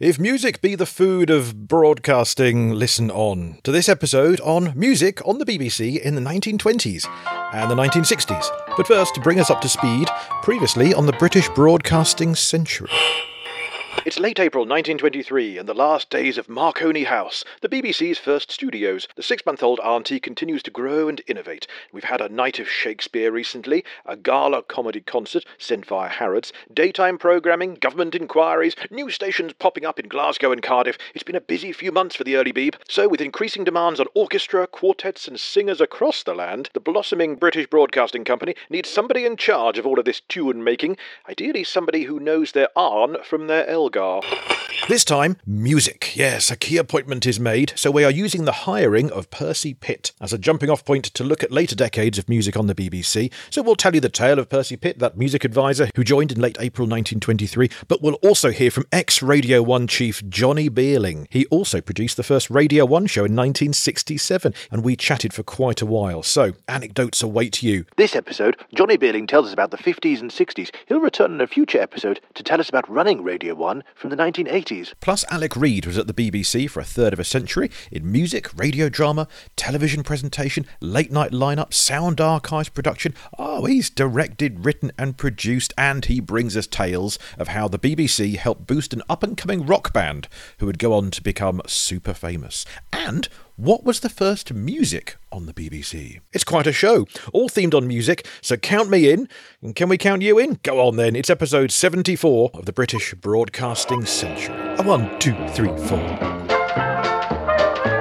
If music be the food of broadcasting, listen on to this episode on music on the BBC in the 1920s and the 1960s. But first, to bring us up to speed, previously on the British Broadcasting Century. It's late April 1923 and the last days of Marconi House, the BBC's first studios. The six month old auntie continues to grow and innovate. We've had a night of Shakespeare recently, a gala comedy concert sent via Harrods, daytime programming, government inquiries, new stations popping up in Glasgow and Cardiff. It's been a busy few months for the early Beeb. So, with increasing demands on orchestra, quartets, and singers across the land, the blossoming British Broadcasting Company needs somebody in charge of all of this tune making, ideally somebody who knows their Arne from their Elgar. This time, music. Yes, a key appointment is made, so we are using the hiring of Percy Pitt as a jumping off point to look at later decades of music on the BBC. So we'll tell you the tale of Percy Pitt, that music advisor who joined in late April 1923, but we'll also hear from ex Radio 1 chief Johnny Beerling. He also produced the first Radio 1 show in 1967, and we chatted for quite a while. So, anecdotes await you. This episode, Johnny Beerling tells us about the 50s and 60s. He'll return in a future episode to tell us about running Radio 1 from the 1980s. Plus, Alec Reid was at the BBC for a third of a century in music, radio drama, television presentation, late night lineup, sound archives production. Oh, he's directed, written, and produced, and he brings us tales of how the BBC helped boost an up and coming rock band who would go on to become super famous. And what was the first music on the BBC? It's quite a show, all themed on music, so count me in. And can we count you in? Go on then, it's episode 74 of the British Broadcasting Century. A one, two, three, four.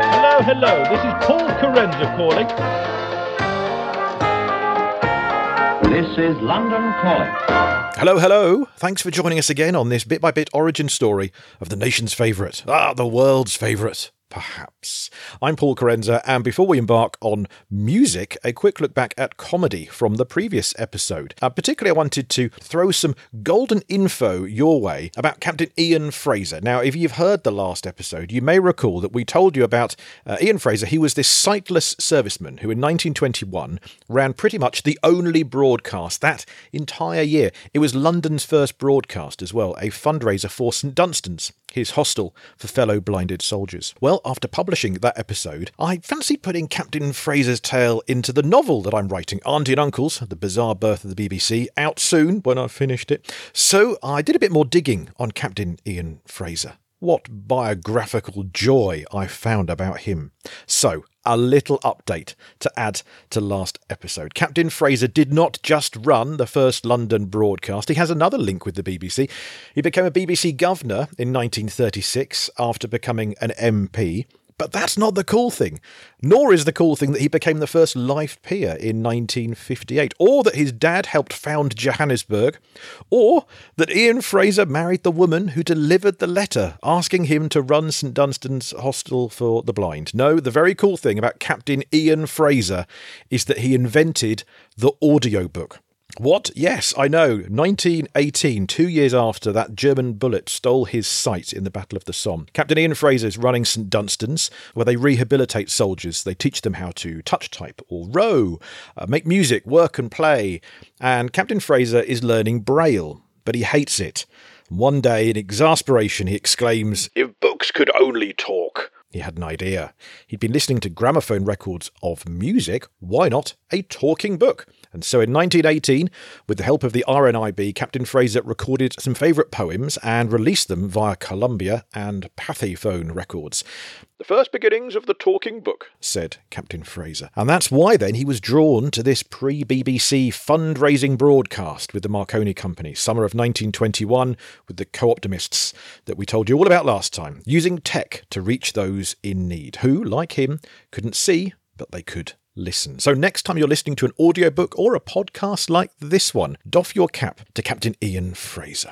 Hello, hello, this is Paul Kerensa calling. This is London calling. Hello, hello. Thanks for joining us again on this bit by bit origin story of the nation's favourite, ah, the world's favourite perhaps. I'm Paul Kerensa, and before we embark on music, a quick look back at comedy from the previous episode. Uh, particularly, I wanted to throw some golden info your way about Captain Ian Fraser. Now, if you've heard the last episode, you may recall that we told you about uh, Ian Fraser. He was this sightless serviceman who, in 1921, ran pretty much the only broadcast that entire year. It was London's first broadcast as well, a fundraiser for St Dunstan's his hostel for fellow blinded soldiers. Well, after publishing that episode, I fancied putting Captain Fraser's tale into the novel that I'm writing, Auntie and Uncles, The Bizarre Birth of the BBC, out soon when I've finished it. So I did a bit more digging on Captain Ian Fraser. What biographical joy I found about him. So, a little update to add to last episode. Captain Fraser did not just run the first London broadcast, he has another link with the BBC. He became a BBC governor in 1936 after becoming an MP. But that's not the cool thing. Nor is the cool thing that he became the first life peer in 1958, or that his dad helped found Johannesburg, or that Ian Fraser married the woman who delivered the letter asking him to run St Dunstan's Hostel for the Blind. No, the very cool thing about Captain Ian Fraser is that he invented the audiobook. What? Yes, I know. 1918, two years after that German bullet stole his sight in the Battle of the Somme. Captain Ian Fraser is running St Dunstan's, where they rehabilitate soldiers. They teach them how to touch type or row, uh, make music, work and play. And Captain Fraser is learning Braille, but he hates it. One day, in exasperation, he exclaims, If books could only talk. He had an idea. He'd been listening to gramophone records of music. Why not a talking book? And so in 1918, with the help of the RNIB, Captain Fraser recorded some favourite poems and released them via Columbia and Pathé records. The first beginnings of the talking book, said Captain Fraser. And that's why then he was drawn to this pre BBC fundraising broadcast with the Marconi Company, summer of 1921, with the co optimists that we told you all about last time, using tech to reach those in need, who, like him, couldn't see, but they could listen. So next time you're listening to an audiobook or a podcast like this one, doff your cap to Captain Ian Fraser.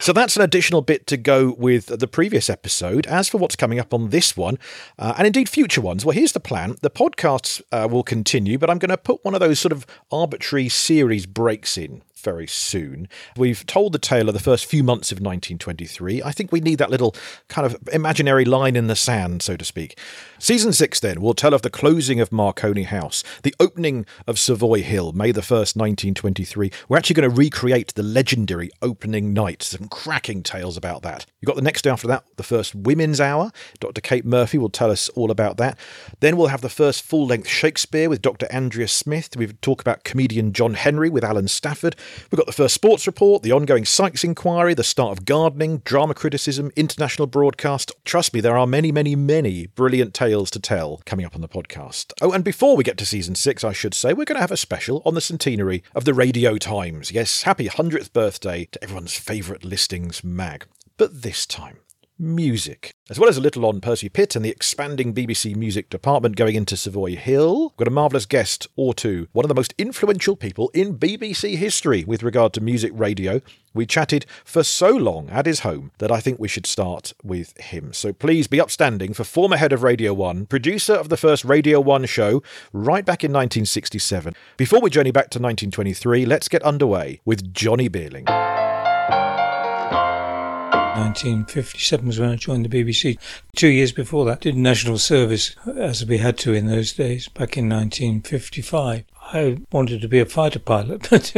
So that's an additional bit to go with the previous episode. As for what's coming up on this one, uh, and indeed future ones, well, here's the plan. The podcasts uh, will continue, but I'm going to put one of those sort of arbitrary series breaks in very soon. We've told the tale of the first few months of 1923. I think we need that little kind of imaginary line in the sand, so to speak. Season 6 then will tell of the closing of Marconi House, the opening of Savoy Hill, May the 1st, 1923. We're actually going to recreate the legendary opening night. Some cracking tales about that. You've got the next day after that, the first Women's Hour. Dr. Kate Murphy will tell us all about that. Then we'll have the first full length Shakespeare with Dr. Andrea Smith. We've talk about comedian John Henry with Alan Stafford. We've got the first sports report, the ongoing Sykes inquiry, the start of gardening, drama criticism, international broadcast. Trust me, there are many, many, many brilliant tales to tell coming up on the podcast. Oh, and before we get to season six, I should say, we're going to have a special on the centenary of the Radio Times. Yes, happy 100th birthday to everyone's favourite listings mag. But this time, music, as well as a little on Percy Pitt and the expanding BBC music department going into Savoy Hill. We've got a marvellous guest or two, one of the most influential people in BBC history with regard to music radio. We chatted for so long at his home that I think we should start with him. So please be upstanding for former head of Radio 1, producer of the first Radio 1 show right back in 1967. Before we journey back to 1923, let's get underway with Johnny Beerling. 1957 was when I joined the BBC. Two years before that, did national service as we had to in those days, back in 1955. I wanted to be a fighter pilot, but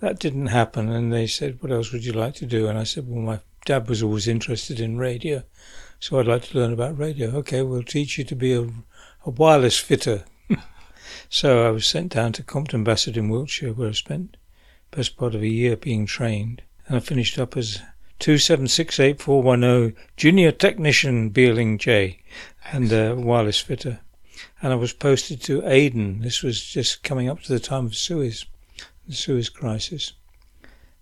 that didn't happen. And they said, What else would you like to do? And I said, Well, my dad was always interested in radio, so I'd like to learn about radio. Okay, we'll teach you to be a, a wireless fitter. so I was sent down to Compton Bassett in Wiltshire, where I spent the best part of a year being trained. And I finished up as 2768410 Junior Technician Beerling J and a wireless fitter. And I was posted to Aden. This was just coming up to the time of Suez, the Suez crisis.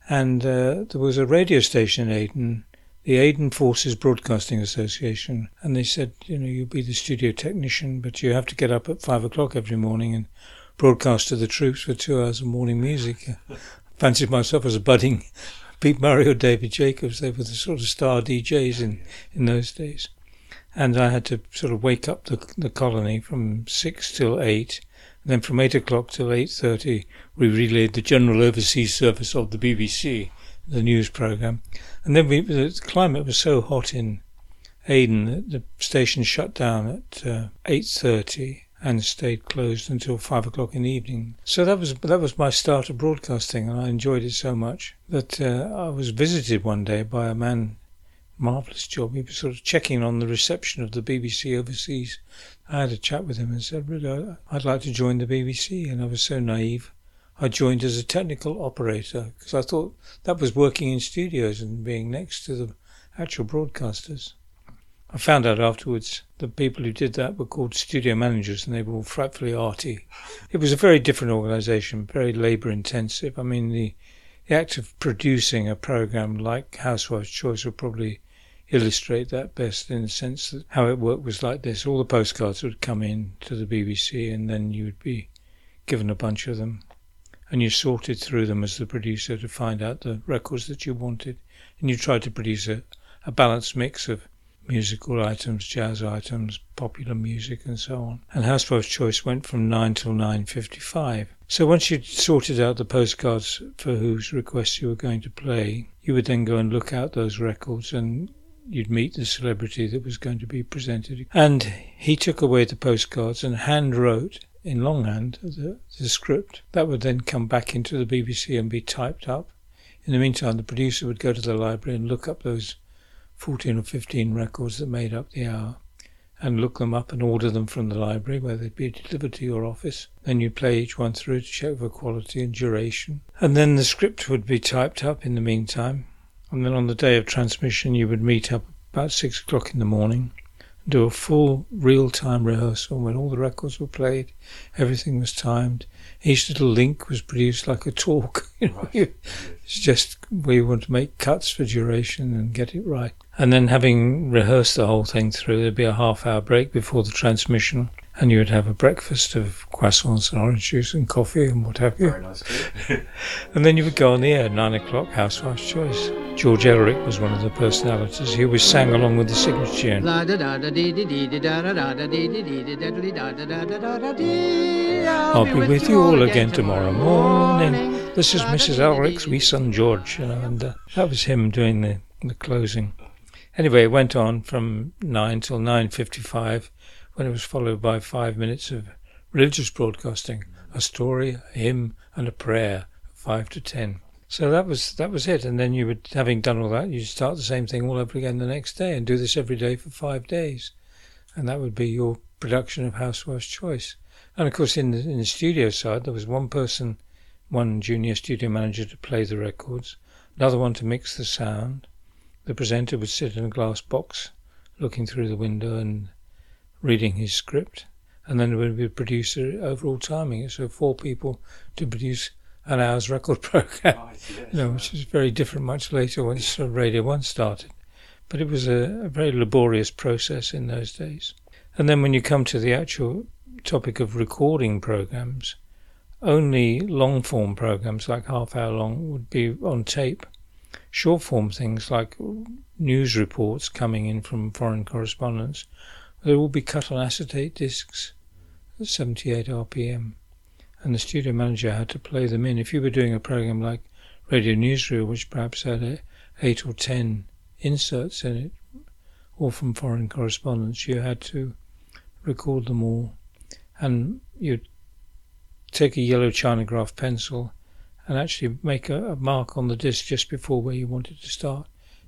And uh, there was a radio station in Aden, the Aden Forces Broadcasting Association. And they said, you know, you'll be the studio technician, but you have to get up at five o'clock every morning and broadcast to the troops for two hours of morning music. I fancied myself as a budding Pete Murray or David Jacobs. They were the sort of star DJs in, in those days. And I had to sort of wake up the, the colony from six till eight. And then from eight o'clock till eight thirty, we relayed the general overseas service of the BBC, the news program. And then we, the climate was so hot in Aden that the station shut down at uh, eight thirty and stayed closed until five o'clock in the evening. So that was that was my start of broadcasting, and I enjoyed it so much that uh, I was visited one day by a man. Marvelous job. He was sort of checking on the reception of the BBC overseas. I had a chat with him and said, "Really, I'd like to join the BBC." And I was so naive. I joined as a technical operator because I thought that was working in studios and being next to the actual broadcasters. I found out afterwards the people who did that were called studio managers and they were all frightfully arty. It was a very different organisation, very labour intensive. I mean, the, the act of producing a programme like Housewife's Choice would probably illustrate that best in the sense that how it worked was like this. All the postcards would come in to the BBC and then you would be given a bunch of them and you sorted through them as the producer to find out the records that you wanted and you tried to produce a, a balanced mix of musical items, jazz items, popular music, and so on. And Housewife's Choice went from 9 till 9.55. So once you'd sorted out the postcards for whose requests you were going to play, you would then go and look out those records and you'd meet the celebrity that was going to be presented. And he took away the postcards and hand wrote in longhand the, the script. That would then come back into the BBC and be typed up. In the meantime, the producer would go to the library and look up those 14 or 15 records that made up the hour and look them up and order them from the library where they'd be delivered to your office. Then you'd play each one through to check for quality and duration. And then the script would be typed up in the meantime. And then on the day of transmission, you would meet up about six o'clock in the morning do a full real time rehearsal when all the records were played, everything was timed. Each little link was produced like a talk. You know, it's just we want to make cuts for duration and get it right. And then having rehearsed the whole thing through, there'd be a half hour break before the transmission, and you would have a breakfast of croissants and orange juice and coffee and what have you. Very nice. and then you would go on the air, nine o'clock, Housewife's Choice. George Elrick was one of the personalities. He always sang along with the signature tune. I'll be with you all again tomorrow morning. this is Mrs. Alex, wee son George, you know, and uh, that was him doing the, the closing. Anyway, it went on from 9 till 9.55 when it was followed by five minutes of religious broadcasting, a story, a hymn and a prayer, 5 to 10. So that was that was it, and then you would, having done all that, you start the same thing all over again the next day, and do this every day for five days, and that would be your production of Housewife's Choice. And of course, in the, in the studio side, there was one person, one junior studio manager to play the records, another one to mix the sound. The presenter would sit in a glass box, looking through the window and reading his script, and then there would be a producer overall timing it. So four people to produce an hour's record program, you know, which was very different much later once Radio One started. But it was a, a very laborious process in those days. And then when you come to the actual topic of recording programs, only long form programs like half hour long would be on tape. Short form things like news reports coming in from foreign correspondents, they will be cut on acetate discs at 78 RPM. And the studio manager had to play them in. If you were doing a program like Radio Newsreel, which perhaps had eight or ten inserts in it, or from foreign correspondents, you had to record them all and you'd take a yellow Chinagraph pencil and actually make a, a, mark on the disc just before where you wanted to start.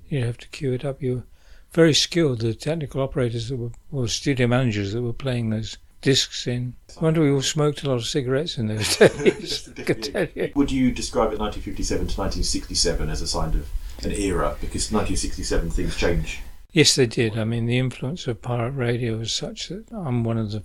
You'd have to cue it up. You were very skilled. The technical operators that were, or studio managers that were playing those discs in. I wonder we all smoked a lot of cigarettes in those days. you. Would you describe it 1957 to 1967 as a sign of an era? Because 1967 things change. Yes, they did. I mean, the influence of pirate radio was such that I'm one of the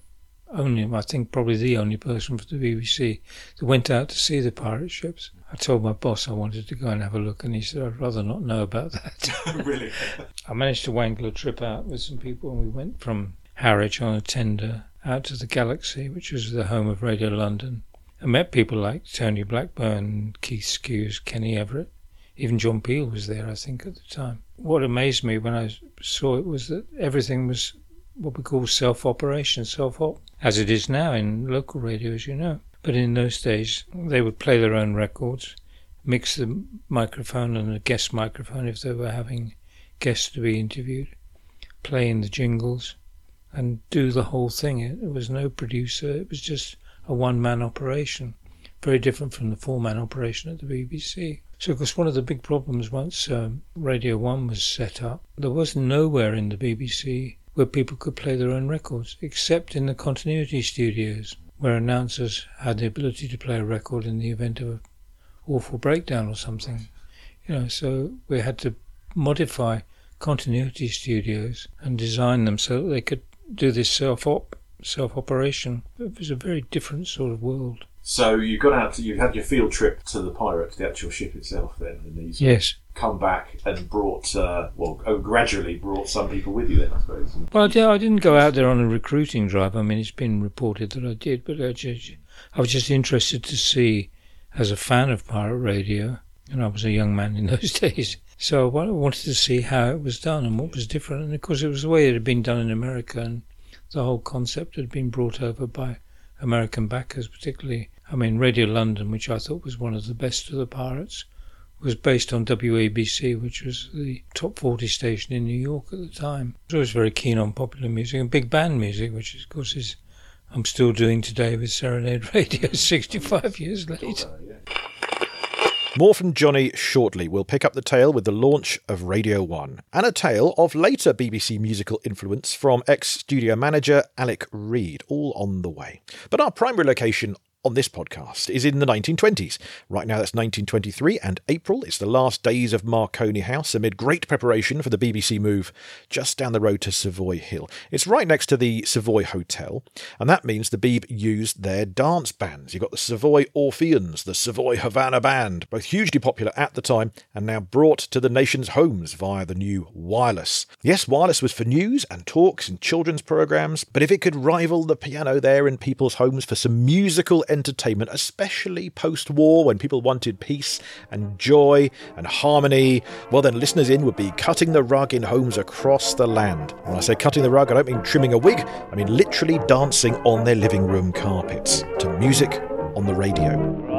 only, I think probably the only person for the BBC that went out to see the pirate ships. I told my boss I wanted to go and have a look, and he said, I'd rather not know about that. really? I managed to wangle a trip out with some people, and we went from Harwich on a tender out to the Galaxy, which was the home of Radio London. I met people like Tony Blackburn, Keith Skues, Kenny Everett. Even John Peel was there, I think, at the time. What amazed me when I saw it was that everything was what we call self operation, self op, as it is now in local radio, as you know. But in those days, they would play their own records, mix the microphone and a guest microphone if they were having guests to be interviewed, play in the jingles, and do the whole thing. It, was no producer, it was just a one man operation, very different from the four man operation at the BBC. So, of course, one of the big problems once um, Radio 1 was set up, there was nowhere in the BBC where people could play their own records, except in the continuity studios, where announcers had the ability to play a record in the event of an awful breakdown or something. You know, so we had to modify continuity studios and design them so that they could do this self-op, self-operation. It was a very different sort of world. So you got out. To, you had your field trip to the pirate, the actual ship itself. Then, and these yes, come back and brought, uh, well, oh, gradually brought some people with you. Then, I suppose. Well, yeah, I didn't go out there on a recruiting drive. I mean, it's been reported that I did, but I, just, I was just interested to see, as a fan of pirate radio, and I was a young man in those days. So I wanted to see how it was done and what was different. And of course, it was the way it had been done in America, and the whole concept had been brought over by American backers, particularly. I mean, Radio London, which I thought was one of the best of the pirates, was based on WABC, which was the top 40 station in New York at the time. I was always very keen on popular music and big band music, which of course is I'm still doing today with Serenade Radio 65 years later. More from Johnny shortly. We'll pick up the tale with the launch of Radio 1 and a tale of later BBC musical influence from ex studio manager Alec Reid, all on the way. But our primary location on this podcast is in the 1920s. Right now, that's 1923 and April. It's the last days of Marconi House amid great preparation for the BBC move just down the road to Savoy Hill. It's right next to the Savoy Hotel, and that means the Beeb used their dance bands. You've got the Savoy Orpheans, the Savoy Havana Band, both hugely popular at the time and now brought to the nation's homes via the new wireless. Yes, wireless was for news and talks and children's programmes, but if it could rival the piano there in people's homes for some musical entertainment, especially post war when people wanted peace and joy and harmony, well, then listeners in would be cutting the rug in homes across the land. When I say cutting the rug, I don't mean trimming a wig, I mean literally dancing on their living room carpets to music on the radio.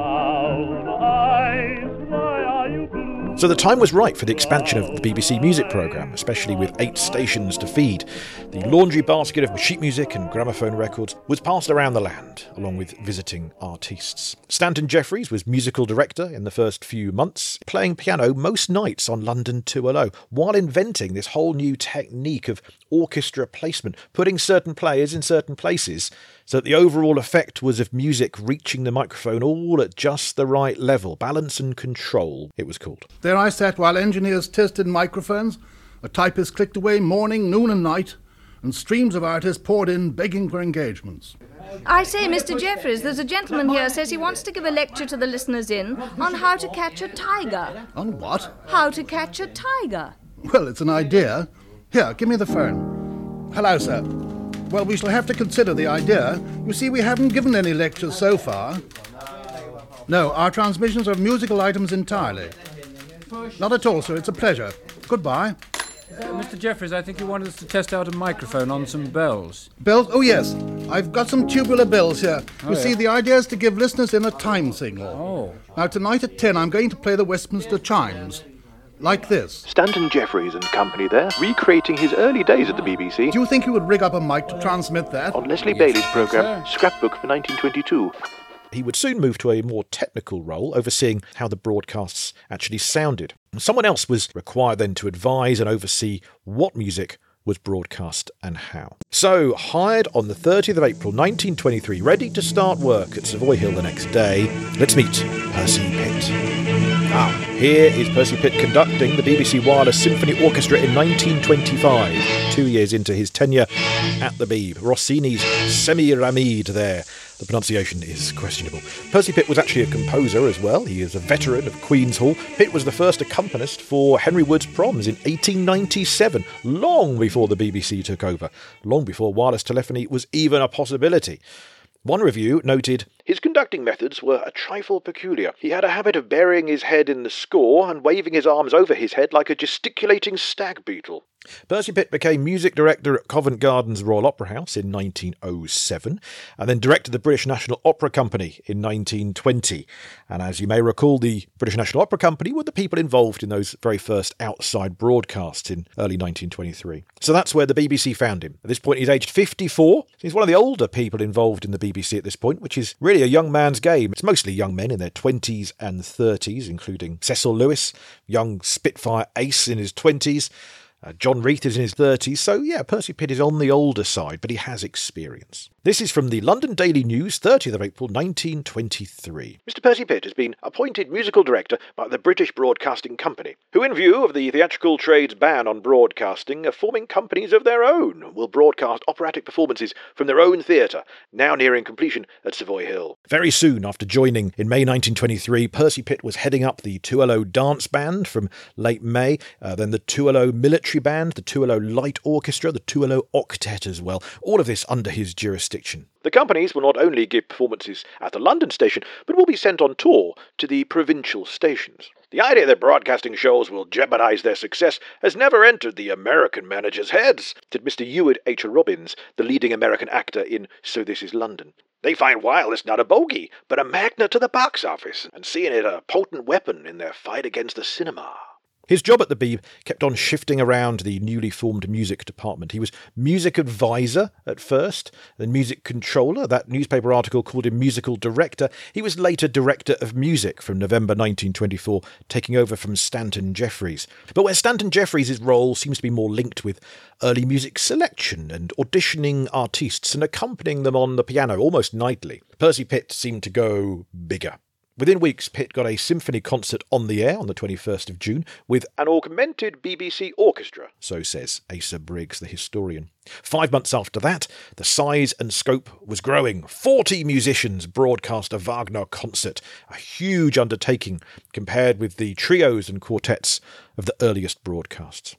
So the time was right for the expansion of the BBC music programme, especially with eight stations to feed. The laundry basket of sheet music and gramophone records was passed around the land, along with visiting artists. Stanton Jeffries was musical director in the first few months, playing piano most nights on London 200, while inventing this whole new technique of orchestra placement, putting certain players in certain places so that the overall effect was of music reaching the microphone all at just the right level. Balance and control, it was called. There I sat while engineers tested microphones, a typist clicked away morning, noon, and night, and streams of artists poured in begging for engagements. I say, Mr. Jeffries, there's a gentleman here says he wants to give a lecture to the listeners in on how to catch a tiger. On what? How to catch a tiger. Well, it's an idea. Here, give me the phone. Hello, sir. Well, we shall have to consider the idea. You see, we haven't given any lectures so far. No, our transmissions are of musical items entirely. Not at all, sir. It's a pleasure. Goodbye. Mr. Jeffries, I think you wanted us to test out a microphone on some bells. Bells? Oh, yes. I've got some tubular bells here. Oh, you Oh, see, yeah. the idea is to give listeners in a time signal. Oh. Now, tonight at 10, I'm going to play the Westminster chimes. Like this. Stanton Jeffries and company there, recreating his early days at the BBC Do you think you would rig up a mic to transmit that? on Leslie Baily's programme Scrapbook for 1922. He would soon move to a more technical role, overseeing how the broadcasts actually sounded. Someone else was required then to advise and oversee what music was broadcast and how. So, hired on the 30th of April 1923, ready to start work at Savoy Hill the next day, let's meet Percy Pitt. Here is Percy Pitt conducting the BBC Wireless Symphony Orchestra in 1925, two years into his tenure at the Beeb. Rossini's Semiramide there. The pronunciation is questionable. Percy Pitt was actually a composer as well. He is a veteran of Queen's Hall. Pitt was the first accompanist for Henry Wood's Proms in 1897, long before the BBC took over, long before wireless telephony was even a possibility. One review noted his conducting methods were a trifle peculiar. He had a habit of burying his head in the score and waving his arms over his head like a gesticulating stag beetle. Percy Pitt became music director at Covent Garden's Royal Opera House in 1907 and then directed the British National Opera Company in 1920. And as you may recall, the British National Opera Company were the people involved in those very first outside broadcasts in early 1923. So that's where the BBC found him. At this point, he's aged 54. He's one of the older people involved in the BBC at this point, which is really a young man's game. It's mostly young men in their 20s and 30s, including Cecil Lewis, young Spitfire ace in his 20s. Uh, John Reith is in his 30s, so yeah, Percy Pitt is on the older side, but he has experience. This is from the London Daily News, 30th of April 1923. Mr. Percy Pitt has been appointed musical director by the British Broadcasting Company, who, in view of the theatrical trade's ban on broadcasting, are forming companies of their own will broadcast operatic performances from their own theatre, now nearing completion at Savoy Hill. Very soon after joining in May 1923, Percy Pitt was heading up the 2LO Dance Band from late May, uh, then the 2LO Military Band, the 2LO Light Orchestra, the 2LO Octet as well, all of this under his jurisdiction. The companies will not only give performances at the London station, but will be sent on tour to the provincial stations. The idea that broadcasting shows will jeopardize their success has never entered the American managers' heads, said Mr. Ewart H. Robbins, the leading American actor in So This Is London. They find wireless not a bogey, but a magnet to the box office, and seeing it a potent weapon in their fight against the cinema. His job at the Beeb kept on shifting around the newly formed music department. He was music advisor at first, then music controller. That newspaper article called him musical director. He was later director of music from November 1924, taking over from Stanton Jeffries. But where Stanton Jeffries' role seems to be more linked with early music selection and auditioning artists and accompanying them on the piano almost nightly, Percy Pitt seemed to go bigger. Within weeks, Pitt got a symphony concert on the air on the 21st of June with an augmented BBC orchestra, so says Asa Briggs, the historian. Five months after that, the size and scope was growing. 40 musicians broadcast a Wagner concert, a huge undertaking compared with the trios and quartets of the earliest broadcasts.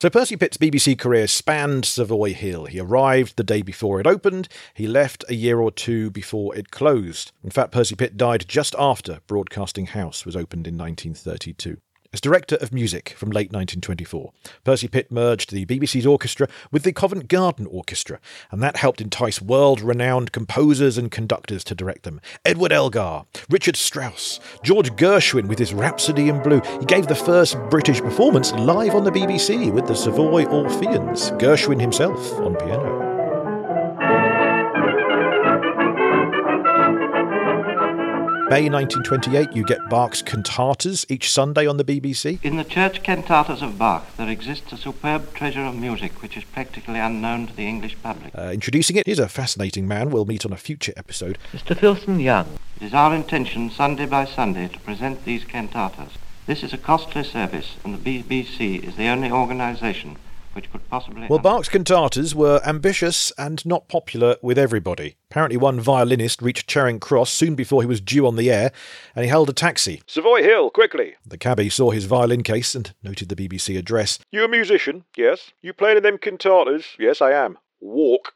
So Percy Pitt's BBC career spanned Savoy Hill. He arrived the day before it opened. He left a year or two before it closed. In fact, Percy Pitt died just after Broadcasting House was opened in 1932. As Director of Music from late 1924. Percy Pitt merged the BBC's orchestra with the Covent Garden Orchestra, and that helped entice world renowned composers and conductors to direct them. Edward Elgar, Richard Strauss, George Gershwin with his Rhapsody in Blue. He gave the first British performance live on the BBC with the Savoy Orpheans, Gershwin himself on piano. May 1928, you get Bach's cantatas each Sunday on the BBC. In the church cantatas of Bach, there exists a superb treasure of music which is practically unknown to the English public. Uh, introducing it, he's a fascinating man we'll meet on a future episode. Mr. Filson Young. It is our intention, Sunday by Sunday, to present these cantatas. This is a costly service, and the BBC is the only organisation which could possibly. Well, Bach's cantatas were ambitious and not popular with everybody. Apparently, one violinist reached Charing Cross soon before he was due on the air, and he hailed a taxi. Savoy Hill, quickly. The cabby saw his violin case and noted the BBC address. You a musician? Yes. You playing in them cantatas? Yes, I am. Walk.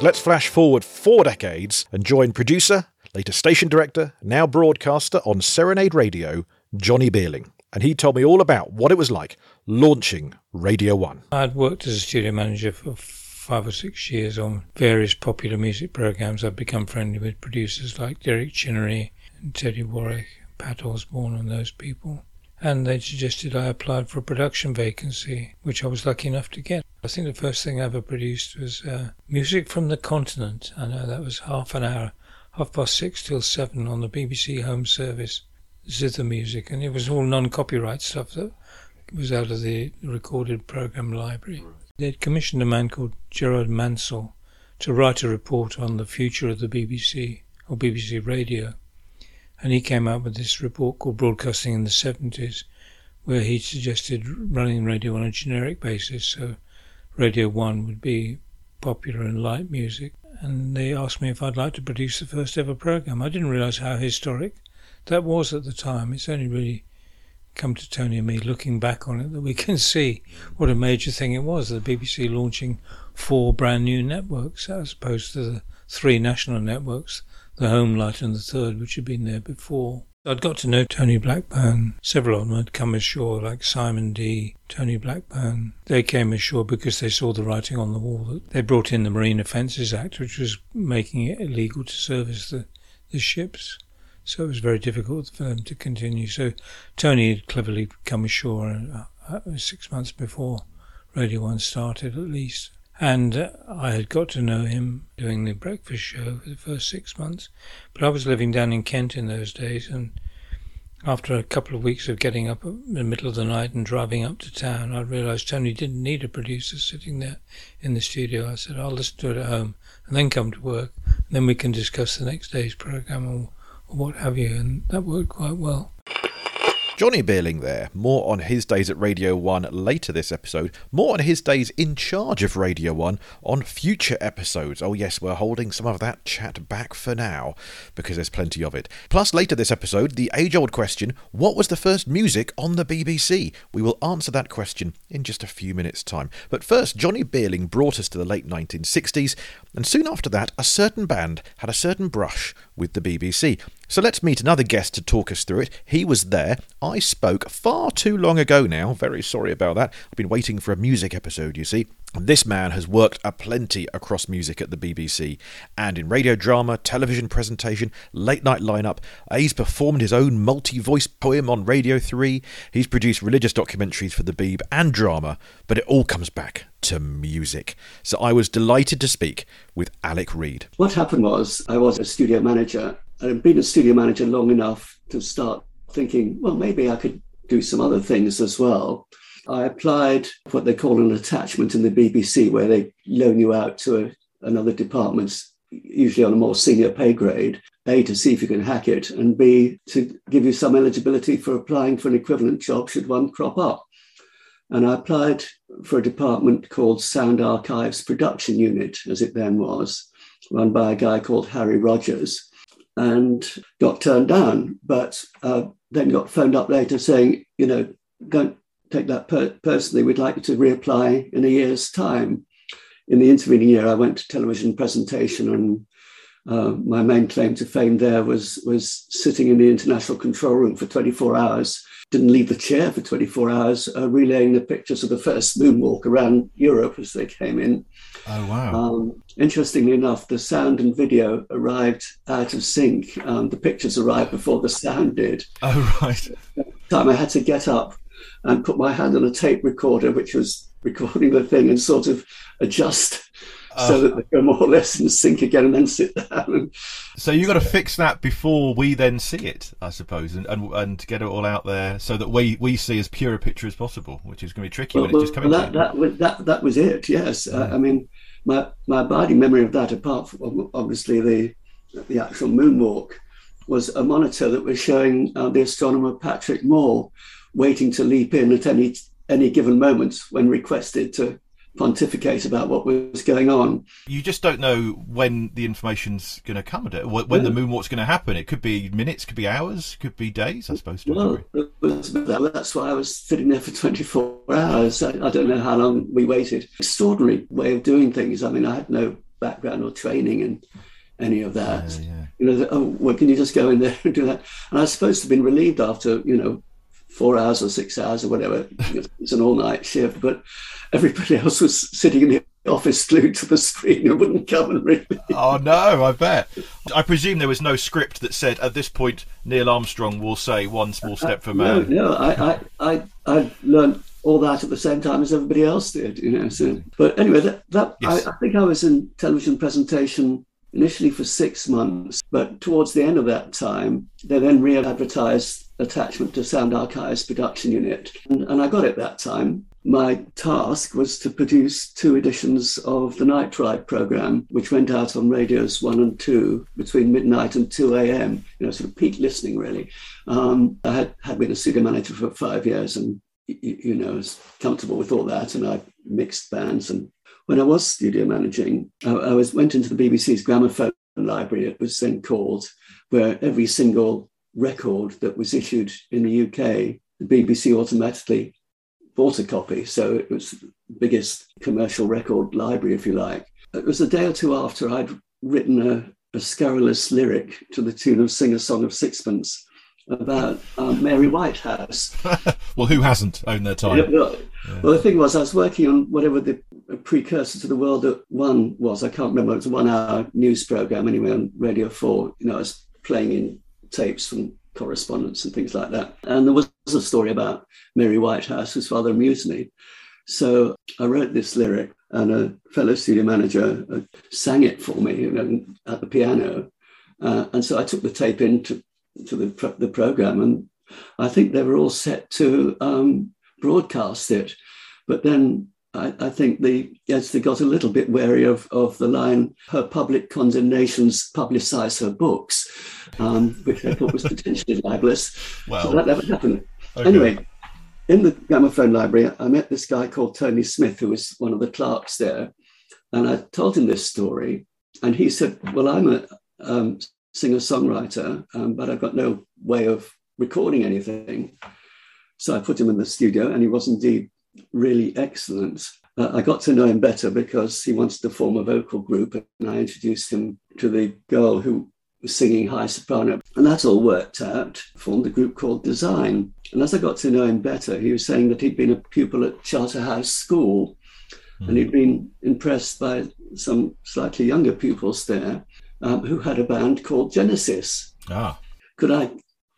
Let's flash forward four decades and join producer, later station director, now broadcaster on Serenade Radio, Johnny Beerling. And he told me all about what it was like launching Radio 1. I'd worked as a studio manager for five or six years on various popular music programs. I've become friendly with producers like Derek Chinnery and Teddy Warwick, Pat Osborne, and those people. And they suggested I applied for a production vacancy, which I was lucky enough to get. I think the first thing I ever produced was uh, Music from the Continent. I know that was half an hour, half past six till seven on the BBC Home Service, zither music, and it was all non-copyright stuff that was out of the recorded program library. They'd commissioned a man called Gerard Mansell to write a report on the future of the BBC or BBC Radio. And he came out with this report called Broadcasting in the 70s, where he suggested running radio on a generic basis. So Radio 1 would be popular and light music. And they asked me if I'd like to produce the first ever program. I didn't realize how historic that was at the time. It's only really come to Tony and me looking back on it that we can see what a major thing it was. The BBC launching four brand new networks as opposed to the three national networks, the Home Light and the Third, which had been there before. I'd got to know Tony Blackburn. Several of them had come ashore, like Simon Dee, Tony Blackburn. They came ashore because they saw the writing on the wall. They brought in the Marine Offences Act, which was making it illegal to service the, the ships. So it was very difficult for them to continue. So Tony had cleverly come ashore uh, uh, six months before Radio 1 started, at least. And I had got to know him doing the breakfast show for the first six months. But I was living down in Kent in those days, and after a couple of weeks of getting up in the middle of the night and driving up to town, I realised Tony didn't need a producer sitting there in the studio. I said, I'll listen to it at home and then come to work, and then we can discuss the next day's programme or, or what have you. And that worked quite well. Johnny Beerling there. More on his days at Radio 1 later this episode. More on his days in charge of Radio 1 on future episodes. Oh, yes, we're holding some of that chat back for now because there's plenty of it. Plus, later this episode, the age old question what was the first music on the BBC? We will answer that question in just a few minutes' time. But first, Johnny Beerling brought us to the late 1960s, and soon after that, a certain band had a certain brush with the BBC. So let's meet another guest to talk us through it. He was there. I spoke far too long ago now. Very sorry about that. I've been waiting for a music episode, you see. This man has worked a plenty across music at the BBC and in radio drama, television presentation, late night lineup. He's performed his own multi voice poem on Radio 3. He's produced religious documentaries for the Beeb and drama, but it all comes back to music. So I was delighted to speak with Alec Reid. What happened was I was a studio manager. I'd been a studio manager long enough to start thinking, well, maybe I could do some other things as well. I applied what they call an attachment in the BBC, where they loan you out to a, another department, usually on a more senior pay grade. A, to see if you can hack it, and B, to give you some eligibility for applying for an equivalent job should one crop up. And I applied for a department called Sound Archives Production Unit, as it then was, run by a guy called Harry Rogers, and got turned down. But uh, then got phoned up later saying, you know, don't take that per- personally. We'd like you to reapply in a year's time. in the intervening year, I went to television presentation, and uh, my main claim to fame there was was sitting in the international control room for 24 hours. Didn't leave the chair for 24 hours, uh, relaying the pictures of the first moonwalk around Europe as they came in. Oh wow! Um, interestingly enough, the sound and video arrived out of sync. Um, the pictures arrived before the sound did. Oh right. Time I had to get up and put my hand on a tape recorder, which was recording the thing, and sort of adjust so that they go more or less in sync again, and then sit down. And, So you've got to fix that before we then see it, I suppose, and, and and get it all out there so that we we see as pure a picture as possible, which is going to be tricky when well, it's just coming. well, that, that was that that was it. Yes, uh, I mean, my my abiding memory of that, apart from obviously the the actual moonwalk, was a monitor that was showing uh, the astronomer Patrick Moore waiting to leap in at any any given moment when requested to pontificate about what was going on. you just don't know when the information's going to come. at it, When the Yeah. moonwalk's going to happen. It could be minutes, could be hours, could be days. I suppose. Well, that- that's why I was sitting there for 24 hours. I, I don't know how long we waited. Extraordinary way of doing things. I mean, I had no background or training in any of that. You know, that, oh, well, can you just go in there and do that? And I was supposed to have been relieved after, you know, four hours or six hours or whatever. It's an all night shift, but everybody else was sitting in the office glued to the screen and wouldn't come and read me. Oh no, I bet. I presume there was no script that said at this point Neil Armstrong will say one small uh, step for No, man. no, I, I, I, I learned all that at the same time as everybody else did, you know. So, but anyway, that, that Yes. I, I think I was in television presentation initially for six months, but towards the end of that time, they then re-advertised attachment to Sound Archives production unit, and, and I got it that time. My task was to produce two editions of the Night Ride program, which went out on radios one and two between midnight and 2 a.m., you know, sort of peak listening, really. Um, I had, had been a studio manager for five years and, y- y- you know, was comfortable with all that. And I mixed bands. And when I was studio managing, I, I was went into the BBC's gramophone library, it was then called, where every single record that was issued in the UK, the BBC automatically bought a copy. So it was the biggest commercial record library, if you like. It was a day or two after I'd written a, a scurrilous lyric to the tune of Sing a Song of Sixpence about um, Mary Whitehouse. well, who hasn't owned their time? Yeah, well, well, the thing was, I was working on whatever the precursor to the World at One was. I can't remember. It was a one-hour news program anyway on Radio Four. You know, I was playing in tapes from correspondence and things like that. And there was a story about Mary Whitehouse, whose father amused me. So I wrote this lyric, and a fellow studio manager uh, sang it for me you know, at the piano. Uh, and so I took the tape into to the the program, and I think they were all set to um, broadcast it. But then I, I think the yes, they got a little bit wary of of the line "her public condemnations publicise her books," um, which I thought was potentially libelous. Well, so that never happened. okay. Anyway, in the gramophone library, I met this guy called Tony Smith, who was one of the clerks there, and I told him this story, and he said, "Well, I'm a um, singer-songwriter, um, but I've got no way of recording anything." So I put him in the studio, and he was indeed really excellent. Uh, I got to know him better because he wanted to form a vocal group, and I introduced him to the girl who was singing high soprano. And that all worked out, formed a group called Design. And as I got to know him better, he was saying that he'd been a pupil at Charterhouse School and he'd been impressed by some slightly younger pupils there um, who had a band called Genesis. Ah, Could I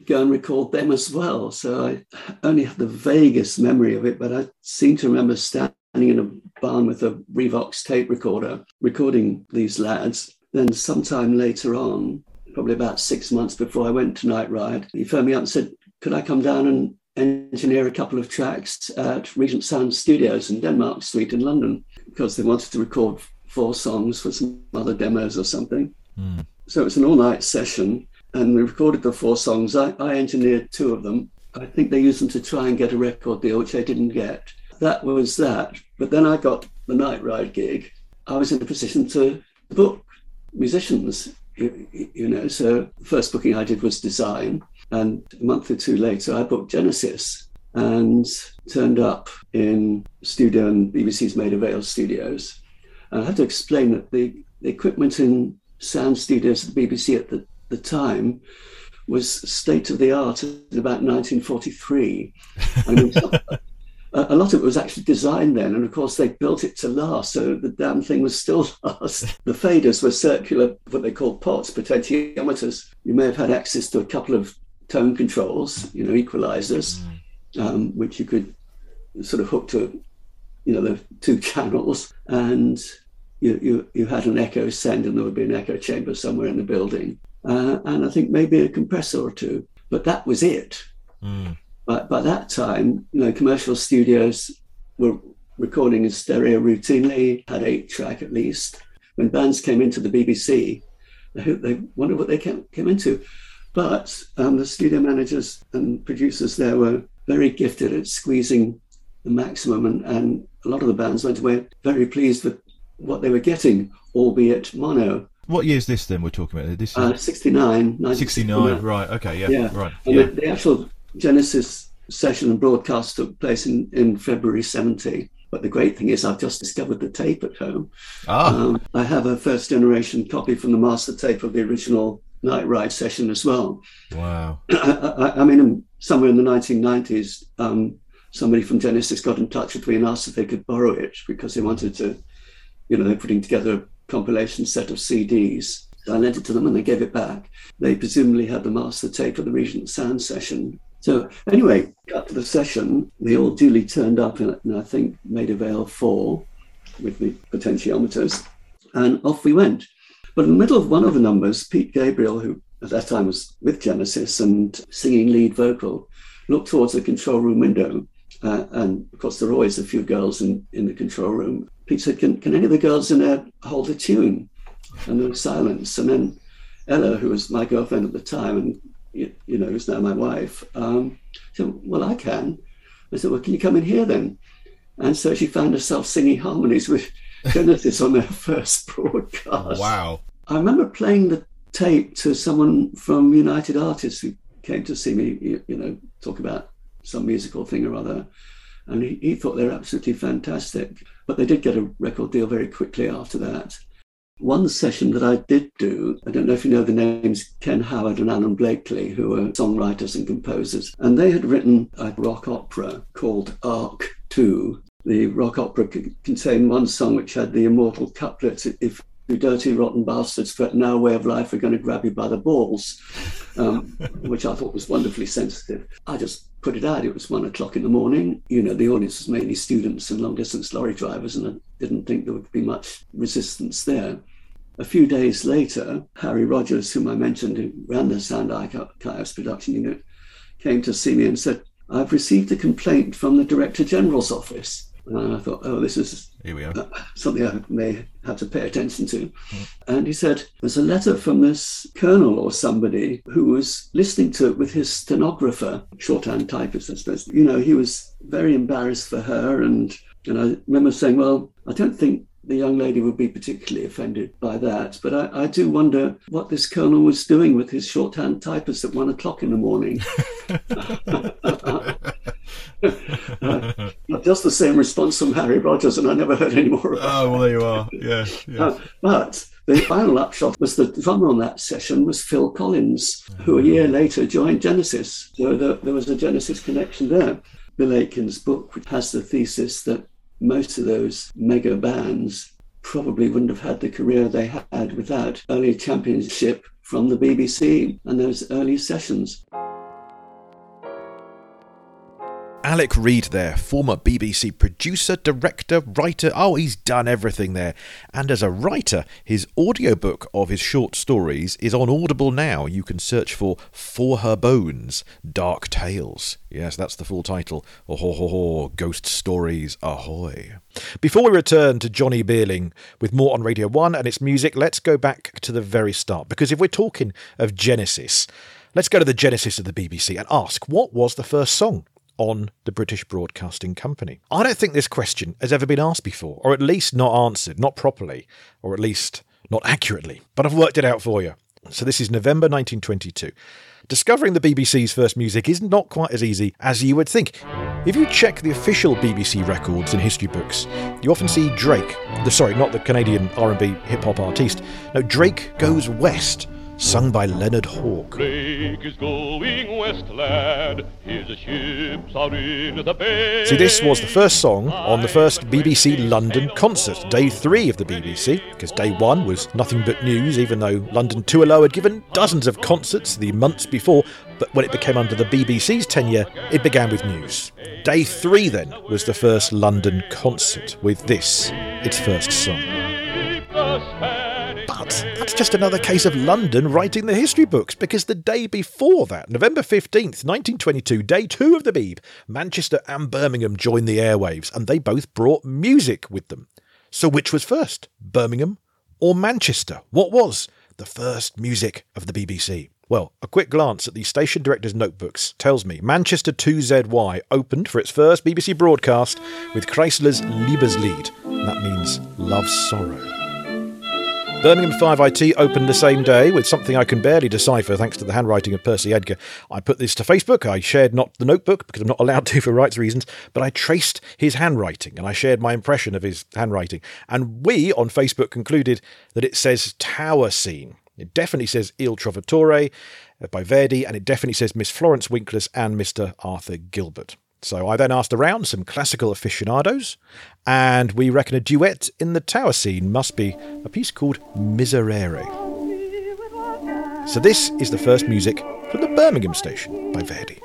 go and record them as well? So I only have the vaguest memory of it, but I seem to remember standing in a barn with a Revox tape recorder recording these lads. Then sometime later on, probably about six months before I went to Night Ride, he phoned me up and said, could I come down and engineer a couple of tracks at Regent Sound Studios in Denmark Street in London because they wanted to record four songs for some other demos or something. Hmm. So it was an all night session and we recorded the four songs. I, I engineered two of them. I think they used them to try and get a record deal, which they didn't get. That was that. But then I got the Night Ride gig. I was in a position to book musicians, you, you know. So the first booking I did was design. And a month or two later, I booked Genesis and turned up in studio in BBC's Maida Vale studios. And I have to explain that the, the equipment in sound studios at the BBC at the, the time was state of the art in about 1943. I mean, a lot of it was actually designed then, and of course they built it to last, so the damn thing was still last. The faders were circular, what they call pots, potentiometers. You may have had access to a couple of tone controls, you know, equalizers, um, which you could sort of hook to, you know, the two channels, and you, you, you had an echo send, and there would be an echo chamber somewhere in the building, uh, and I think maybe a compressor or two, but that was it. But by that time, you know, commercial studios were recording in stereo routinely, had eight track at least. When bands came into the BBC, they, they wondered what they came, came into. But um, the studio managers and producers there were very gifted at squeezing the maximum, and, and a lot of the bands went away very pleased with what they were getting, albeit mono. What year is this then we're talking about? This is Uh, 69, 69, right, okay, yeah, right. And Yeah. the, the actual Genesis session and broadcast took place in, in February 70. But the great thing is, I've just discovered the tape at home. Ah. Um, I have a first generation copy from the master tape of the original Night Ride session as well. Wow. I, I, I mean, somewhere in the 1990s, um, somebody from Genesis got in touch with me and asked if they could borrow it because they wanted to, you know, they're putting together a compilation set of CDs. I lent it to them and they gave it back. They presumably had the master tape of the Regent Sound session. So anyway, to the session. We all duly turned up and, and I think made avail four with the potentiometers, and off we went. But in the middle of one of the numbers, Pete Gabriel, who at that time was with Genesis and singing lead vocal, looked towards the control room window. Uh, and of course, there are always a few girls in, in the control room. Pete said, can, can any of the girls in there hold a tune? And there was silence. And then Ella, who was my girlfriend at the time and, you, you know, is now my wife, um, said, Well, I can. I said, Well, can you come in here then? And so she found herself singing harmonies with Genesis on their first broadcast. Wow. I remember playing the tape to someone from United Artists who came to see me, you, you know, talk about some musical thing or other. And he, he thought they were absolutely fantastic. But they did get a record deal very quickly after that. One session that I did do, I don't know if you know the names Ken Howard and Alan Blaikley, who were songwriters and composers, and they had written a rock opera called Ark 2. The rock opera contained one song which had the immortal couplet, If you dirty, rotten bastards threaten our way of life, we're going to grab you by the balls, um, which I thought was wonderfully sensitive. I just put it out. It was one o'clock in the morning. You know, the audience was mainly students and long distance lorry drivers, and I didn't think there would be much resistance there. A few days later, Harry Rogers, whom I mentioned, who ran the Sound Archives production unit, came to see me and said, I've received a complaint from the Director General's office. And I thought, oh, this is Here we are. uh, something I may have to pay attention to. And he said, There's a letter from this colonel or somebody who was listening to it with his stenographer, shorthand typist, I suppose. You know, he was very embarrassed for her. And, and I remember saying, Well, I don't think the young lady would be particularly offended by that. But I, I do wonder what this colonel was doing with his shorthand typist at one o'clock in the morning. Uh, just the same response from Harry Rogers, and I never heard any more about Oh, well, there you are. Yeah, yeah. uh, but the final upshot was the drummer on that session was Phil Collins, who a year later joined Genesis. So there, there was a Genesis connection there. Bill Aiken's book has the thesis that most of those mega bands probably wouldn't have had the career they had without early championship from the BBC and those early sessions. Alec Reid there, former BBC producer, director, writer. Oh, he's done everything there. And as a writer, his audiobook of his short stories is on Audible now. You can search for For Her Bones, Dark Tales. Yes, that's the full title. Oh, ho, ho, ho, Ghost Stories Ahoy. Before we return to Johnny Beerling with more on Radio 1 and its music, let's go back to the very start. Because if we're talking of Genesis, let's go to the genesis of the BBC and ask what was the first song on the British Broadcasting Company? I don't think this question has ever been asked before, or at least not answered, not properly, or at least not accurately. But I've worked it out for you. So this is November 1922. Discovering the BBC's first music is not quite as easy as you would think. If you check the official BBC records and history books, you often see Drake, the sorry, not the Canadian R&B hip hop artiste. No, Drake Goes West, sung by Leonard Hawke. Drake is going west, lad. His ships are in the bay. See, this was the first song on the first BBC London concert, day three of the BBC, because day one was nothing but news, even though 2LO had given dozens of concerts the months before, but when it became under the BBC's tenure, it began with news. Day three, then, was the first London concert, with this, its first song. But that's just another case of London writing the history books, because the day before that, November 15th, 1922, day two of the Beeb, Manchester and Birmingham joined the airwaves, and they both brought music with them. So which was first, Birmingham or Manchester? What was the first music of the BBC? Well, a quick glance at the station director's notebooks tells me Manchester 2ZY opened for its first BBC broadcast with Kreisler's Liebesleid. That means Love Sorrow. Birmingham 5IT opened the same day with something I can barely decipher thanks to the handwriting of Percy Edgar. I put this to Facebook. I shared not the notebook because I'm not allowed to for rights reasons, but I traced his handwriting and I shared my impression of his handwriting. And we on Facebook concluded that it says tower scene. It definitely says Il Trovatore uh, by Verdi, and it definitely says Miss Florence Winkless and Mr. Arthur Gilbert. So I then asked around some classical aficionados, and we reckon a duet in the tower scene must be a piece called Miserere. So this is the first music from the Birmingham station by Verdi.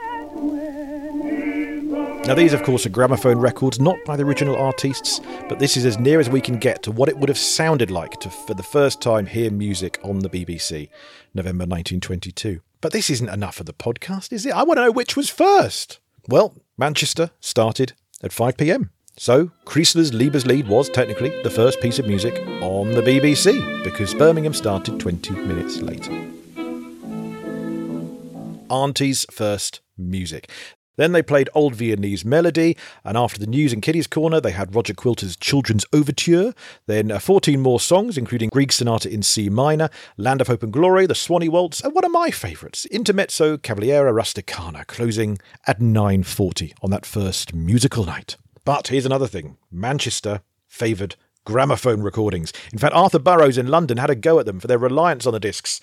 Now, these, of course, are gramophone records, not by the original artists, but this is as near as we can get to what it would have sounded like to, for the first time, hear music on the BBC, November 1922. But this isn't enough for the podcast, is it? I want to know which was first. Well, Manchester started at 5 pm. So, Kreisler's Liebesleid was technically the first piece of music on the BBC, because Birmingham started 20 minutes later. Auntie's first music. Then they played Old Viennese Melody, and after the news and kiddies corner, they had Roger Quilter's Children's Overture. Then uh, 14 more songs, including Grieg Sonata in C minor, Land of Hope and Glory, the Swanee Waltz, and one of my favourites, Intermezzo Cavalleria Rusticana, closing at 9:40 on that first musical night. But here's another thing: Manchester favoured gramophone recordings. In fact, Arthur Burrows in London had a go at them for their reliance on the discs.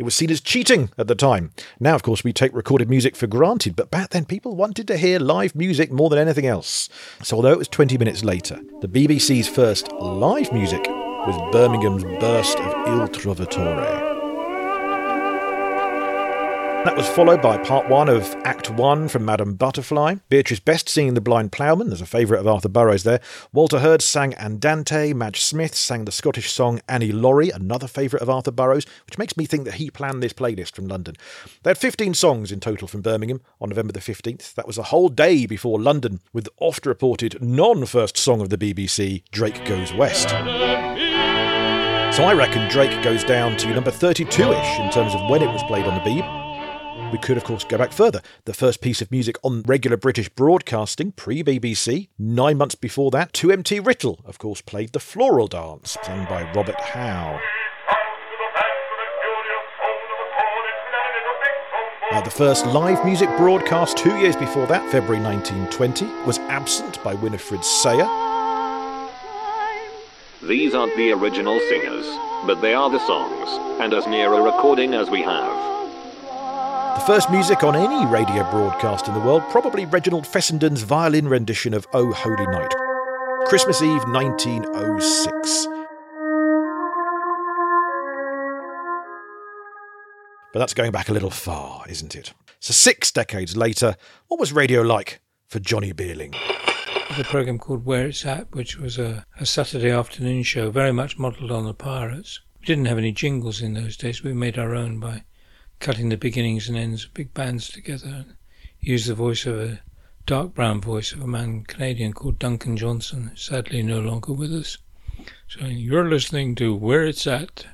It was seen as cheating at the time. Now, of course, we take recorded music for granted, but back then people wanted to hear live music more than anything else. So, although it was 20 minutes later, the BBC's first live music was Birmingham's burst of Il Trovatore. That was followed by part one of Act One from Madame Butterfly. Beatrice Best singing The Blind Ploughman, there's a favourite of Arthur Burrows there. Walter Hurd sang Andante. Madge Smith sang the Scottish song Annie Laurie, another favourite of Arthur Burrows, which makes me think that he planned this playlist from London. They had 15 songs in total from Birmingham on November the 15th. That was a whole day before London, with the oft reported non first song of the BBC, Drake Goes West. So I reckon Drake goes down to number 32 ish in terms of when it was played on the Beeb. We could, of course, go back further. The first piece of music on regular British broadcasting, pre BBC, nine months before that, 2MT Writtle, of course, played The Floral Dance, sung by Robert Howe. Uh, the first live music broadcast two years before that, February 1920, was Absent by Winifred Sayer. These aren't the original singers, but they are the songs, and as near a recording as we have. The first music on any radio broadcast in the world, probably Reginald Fessenden's violin rendition of Oh Holy Night. Christmas Eve 1906. But that's going back a little far, isn't it? So, six decades later, what was radio like for Johnny Beerling? The program called Where It's At, which was a, a Saturday afternoon show, very much modelled on the Pirates. We didn't have any jingles in those days. We made our own by cutting the beginnings and ends of big bands together and used the voice of a dark brown voice of a man Canadian called Duncan Johnson, sadly no longer with us. So you're listening to Where It's At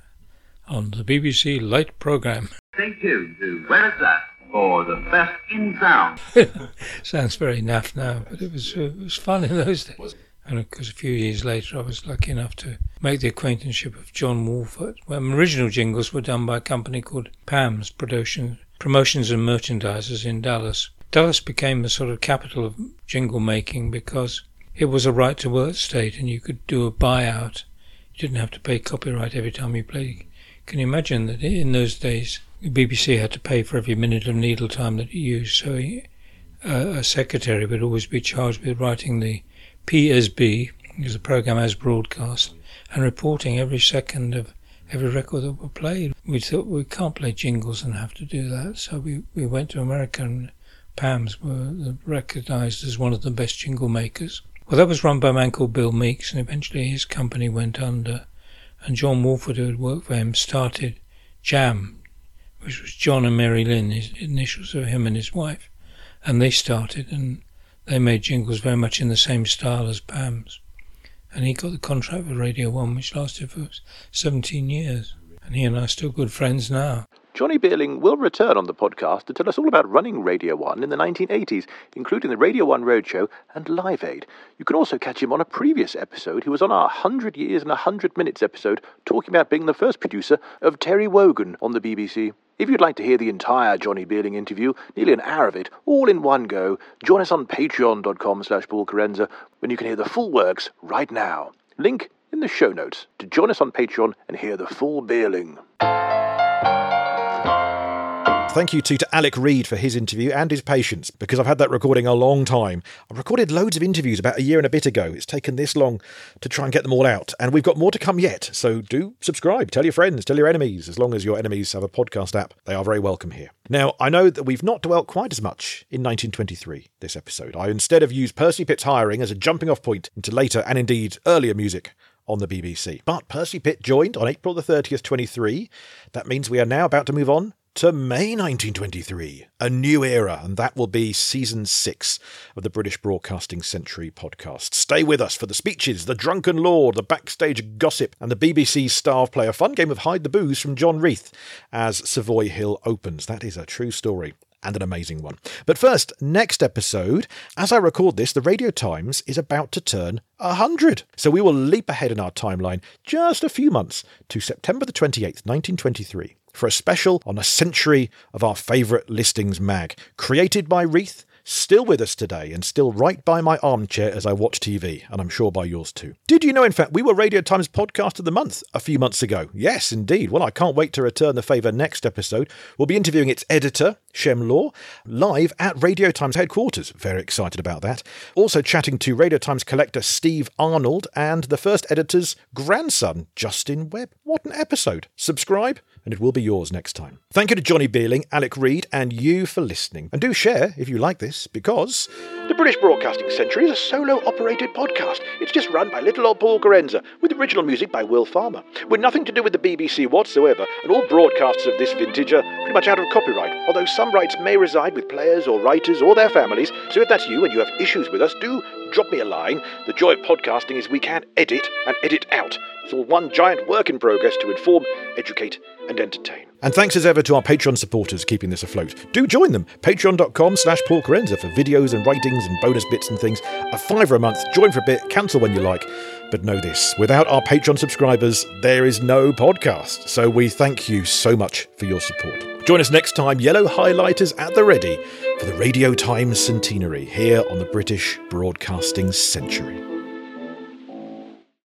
on the BBC Light programme. Stay tuned to Where It's At for the best in sound. Sounds very naff now, but it was it was fun in those days. And of course, a few years later, I was lucky enough to make the acquaintanceship of John Wolfert. When original jingles were done by a company called PAMS Production, Promotions and Merchandisers in Dallas. Dallas became the sort of capital of jingle making because it was a right to work state and you could do a buyout. You didn't have to pay copyright every time you played. Can you imagine that in those days the BBC had to pay for every minute of needle time that you used? So uh, a secretary would always be charged with writing the PSB, because the program as broadcast, and reporting every second of every record that were played. We thought we can't play jingles and have to do that, so we, we went to America and PAMS were recognised as one of the best jingle makers. Well, that was run by a man called Bill Meeks, and eventually his company went under. And John Wolfert, who had worked for him, started Jam, which was John and Mary Lynn, his initials of him and his wife. And they started, and they made jingles very much in the same style as PAMS. And he got the contract with Radio 1, which lasted for 17 years. And he and I are still good friends now. Johnny Beerling will return on the podcast to tell us all about running Radio 1 in the 1980s, including the Radio 1 Roadshow and Live Aid. You can also catch him on a previous episode. He was on our 100 Years and 100 Minutes episode, talking about being the first producer of Terry Wogan on the BBC. If you'd like to hear the entire Johnny Beerling interview, nearly an hour of it, all in one go, join us on patreon.com slash Paul Kerensa, when you can hear the full works right now. Link in the show notes to join us on Patreon and hear the full Beerling. Thank you too to Alec Reid for his interview and his patience, because I've had that recording a long time. I recorded loads of interviews about a year and a bit ago. It's taken this long to try and get them all out, and we've got more to come yet. So do subscribe, tell your friends, tell your enemies. As long as your enemies have a podcast app, they are very welcome here. Now, I know that we've not dwelt quite as much in 1923 this episode. I instead have used Percy Pitt's hiring as a jumping off point into later and indeed earlier music on the BBC. But Percy Pitt joined on April the 30th, 23. That means we are now about to move on to May 1923, a new era, and that will be season six of the British Broadcasting Century podcast. Stay with us for the speeches, the drunken lord, the backstage gossip, and the BBC star play a fun game of hide the booze from John Reith as Savoy Hill opens. That is a true story and an amazing one. But first, next episode, as I record this, the Radio Times is about to turn 100. So we will leap ahead in our timeline just a few months to September the 28th, 1923 for a special on a century of our favourite listings mag, created by Reith still with us today and still right by my armchair as I watch TV, and I'm sure by yours too. Did you know, in fact, we were Radio Times Podcast of the Month a few months ago? Yes, indeed. Well, I can't wait to return the favour next episode. We'll be interviewing its editor, Shem Law, live at Radio Times headquarters. Very excited about that. Also chatting to Radio Times collector Steve Arnold and the first editor's grandson, Justin Webb. What an episode! Subscribe and it will be yours next time. Thank you to Johnny Beerling, Alec Reid, and you for listening. And do share if you like this, because the British Broadcasting Century is a solo operated podcast. It's just run by little old Paul Kerensa, with original music by Will Farmer, with nothing to do with the BBC whatsoever, and all broadcasts of this vintage are pretty much out of copyright, although some rights may reside with players or writers or their families. So if that's you and you have issues with us, do drop me a line. The joy of podcasting is we can edit and edit out. All one giant work in progress to inform, educate, and entertain. And thanks as ever to our Patreon supporters keeping this afloat. Do join them. Patreon.com slash Paul Kerensa for videos and writings and bonus bits and things. A fiver a month, join for a bit, cancel when you like. But know this without our Patreon subscribers, there is no podcast. So we thank you so much for your support. Join us next time, yellow highlighters at the ready, for the Radio Times centenary here on the British Broadcasting Century.